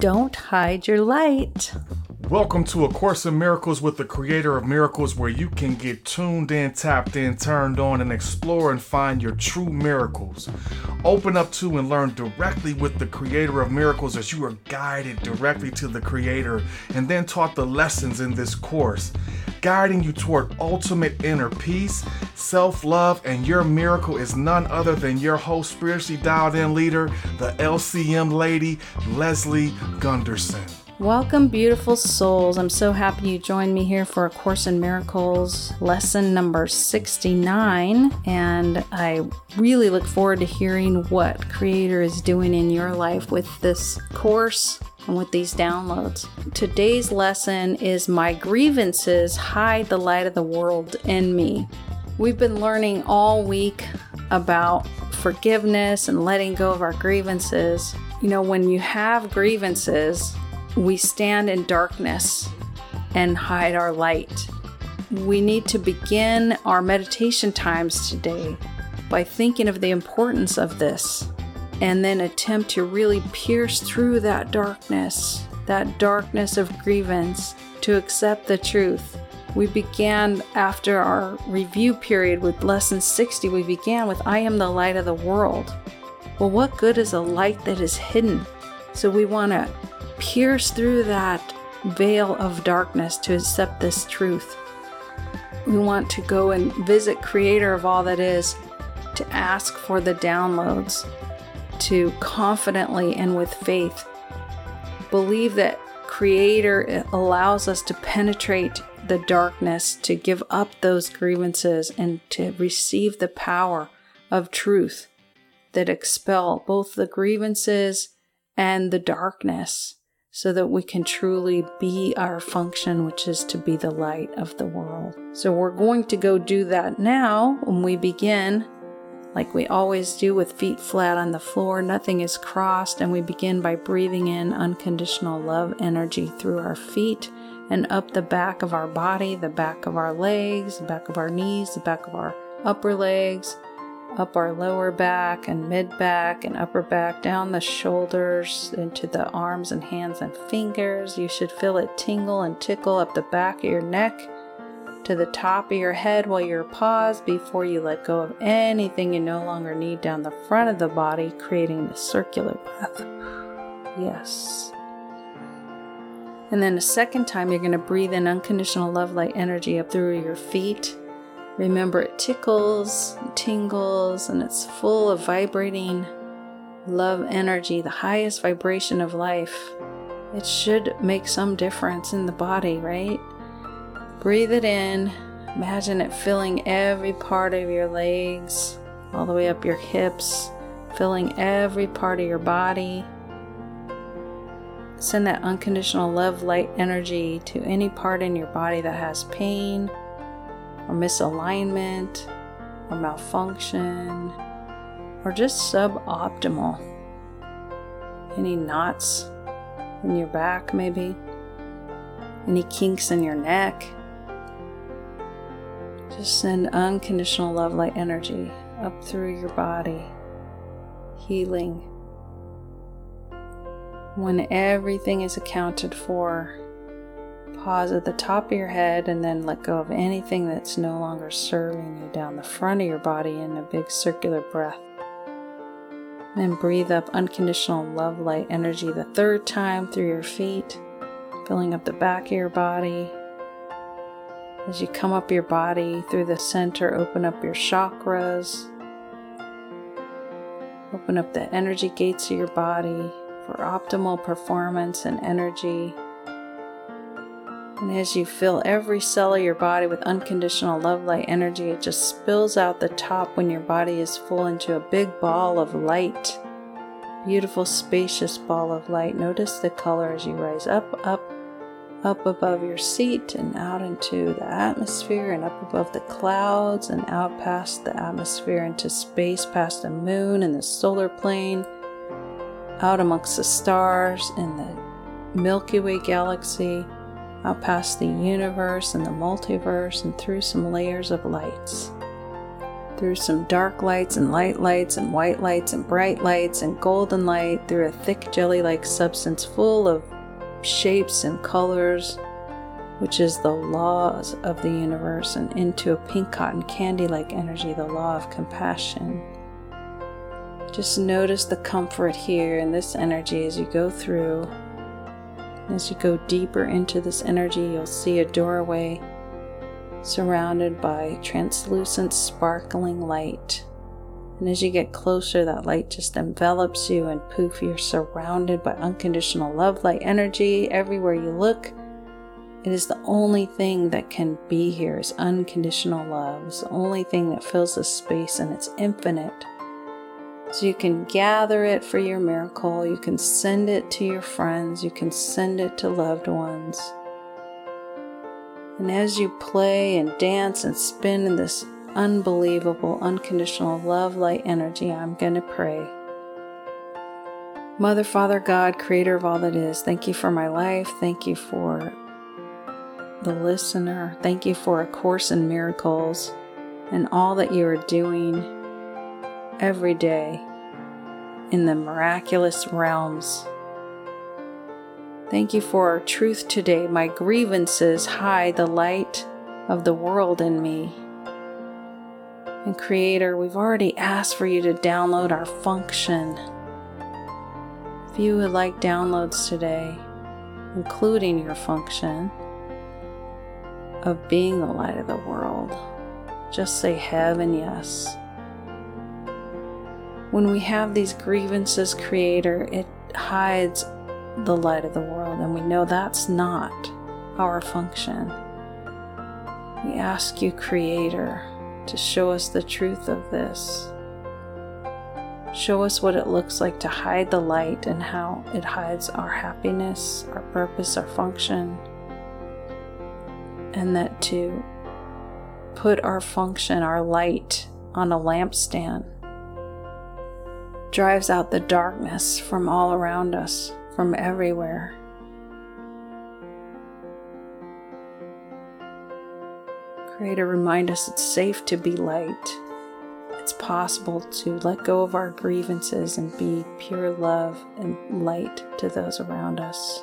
Don't hide your light. Welcome to A Course in Miracles with the Creator of Miracles, where you can get tuned in, tapped in, turned on, and explore and find your true miracles. Open up to and learn directly with the Creator of Miracles as you are guided directly to the Creator and then taught the lessons in this course, guiding you toward ultimate inner peace, self love, and your miracle is none other than your host, spiritually dialed in leader, the LCM lady, Leslie Gunterson. Welcome, beautiful souls. I'm so happy you joined me here for A Course in Miracles lesson number 69. And I really look forward to hearing what Creator is doing in your life with this course and with these downloads. Today's lesson is My Grievances Hide the Light of the World in Me. We've been learning all week about forgiveness and letting go of our grievances. You know, when you have grievances, we stand in darkness and hide our light. We need to begin our meditation times today by thinking of the importance of this and then attempt to really pierce through that darkness, that darkness of grievance, to accept the truth. We began after our review period with lesson 60, we began with I am the light of the world. Well, what good is a light that is hidden? So we want to pierce through that veil of darkness to accept this truth. We want to go and visit Creator of all that is to ask for the downloads, to confidently and with faith believe that Creator allows us to penetrate the darkness, to give up those grievances, and to receive the power of truth that expel both the grievances and the darkness so that we can truly be our function, which is to be the light of the world. So, we're going to go do that now when we begin, like we always do, with feet flat on the floor, nothing is crossed, and we begin by breathing in unconditional love energy through our feet and up the back of our body, the back of our legs, the back of our knees, the back of our upper legs up our lower back and mid back and upper back, down the shoulders into the arms and hands and fingers. You should feel it tingle and tickle up the back of your neck to the top of your head while you're paused before you let go of anything you no longer need down the front of the body, creating the circular breath. Yes. And then a second time, you're going to breathe in unconditional love light energy up through your feet Remember, it tickles, tingles, and it's full of vibrating love energy, the highest vibration of life. It should make some difference in the body, right? Breathe it in. Imagine it filling every part of your legs, all the way up your hips, filling every part of your body. Send that unconditional love light energy to any part in your body that has pain or misalignment or malfunction or just suboptimal. Any knots in your back, maybe? Any kinks in your neck? Just send unconditional love light energy up through your body, healing. When everything is accounted for, Pause at the top of your head and then let go of anything that's no longer serving you down the front of your body in a big circular breath. Then breathe up unconditional love light energy the third time through your feet, filling up the back of your body. As you come up your body through the center, open up your chakras. Open up the energy gates of your body for optimal performance and energy. And as you fill every cell of your body with unconditional love light energy, it just spills out the top when your body is full into a big ball of light. Beautiful, spacious ball of light. Notice the color as you rise up, up, up above your seat and out into the atmosphere and up above the clouds and out past the atmosphere into space, past the moon and the solar plane, out amongst the stars in the Milky Way galaxy out past the universe and the multiverse and through some layers of lights. through some dark lights and light lights and white lights and bright lights and golden light through a thick jelly like substance full of shapes and colors, which is the laws of the universe, and into a pink cotton candy like energy, the law of compassion. Just notice the comfort here in this energy as you go through. As you go deeper into this energy, you'll see a doorway surrounded by translucent, sparkling light. And as you get closer, that light just envelops you, and poof, you're surrounded by unconditional love, light energy everywhere you look. It is the only thing that can be here is unconditional love. It's the only thing that fills this space, and it's infinite. So you can gather it for your miracle. You can send it to your friends. You can send it to loved ones. And as you play and dance and spin in this unbelievable, unconditional love light energy, I'm going to pray. Mother, Father, God, creator of all that is, thank you for my life. Thank you for the listener. Thank you for A Course in Miracles and all that you are doing every day in the miraculous realms Thank you for our truth today. My grievances hide the light of the world in me. And Creator, we've already asked for you to download our function. If you would like downloads today, including your function of being the light of the world, just say heaven yes. When we have these grievances, Creator, it hides the light of the world, and we know that's not our function. We ask you, Creator, to show us the truth of this. Show us what it looks like to hide the light and how it hides our happiness, our purpose, our function, and that to put our function, our light, on a lampstand drives out the darkness from all around us from everywhere. Creator, remind us it's safe to be light. It's possible to let go of our grievances and be pure love and light to those around us.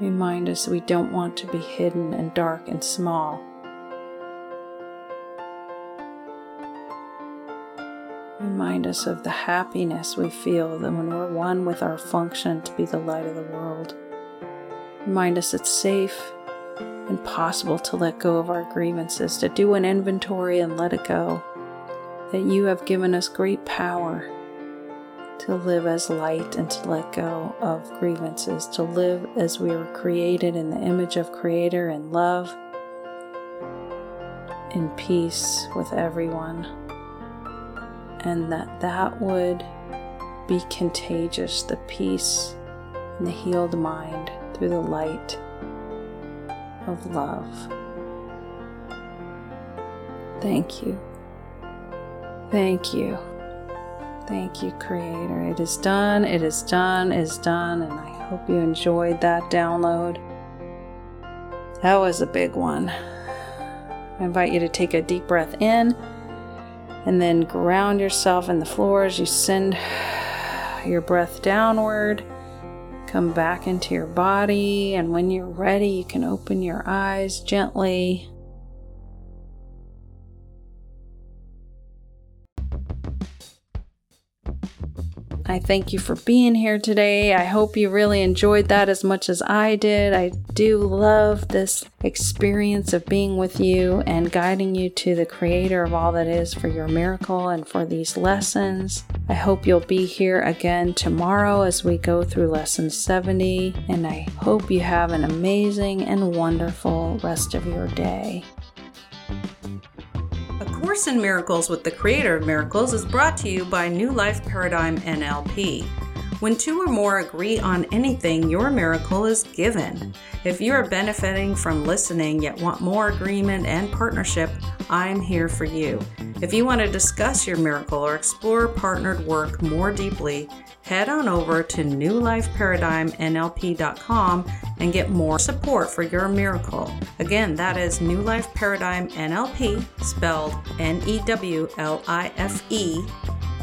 Remind us we don't want to be hidden and dark and small. Remind us of the happiness we feel when we're one with our function to be the light of the world. Remind us it's safe and possible to let go of our grievances, to do an inventory and let it go. That you have given us great power to live as light and to let go of grievances, to live as we were created in the image of Creator in love, in peace with everyone and that that would be contagious the peace and the healed mind through the light of love. Thank you. Thank you. Thank you, Creator. It is done, it is done, it is done, and I hope you enjoyed that download. That was a big one. I invite you to take a deep breath in and then ground yourself in the floor as you send your breath downward. Come back into your body, and when you're ready, you can open your eyes gently. I thank you for being here today. I hope you really enjoyed that as much as I did. I do love this experience of being with you and guiding you to the creator of all that is for your miracle and for these lessons. I hope you'll be here again tomorrow as we go through lesson 70, and I hope you have an amazing and wonderful rest of your day. Course in Miracles with the Creator of Miracles is brought to you by New Life Paradigm NLP. When two or more agree on anything, your miracle is given. If you are benefiting from listening yet want more agreement and partnership, I'm here for you. If you want to discuss your miracle or explore partnered work more deeply, head on over to newlifeparadigmnlp.com and get more support for your miracle. Again, that is New Life Paradigm NLP, spelled N E W L I F E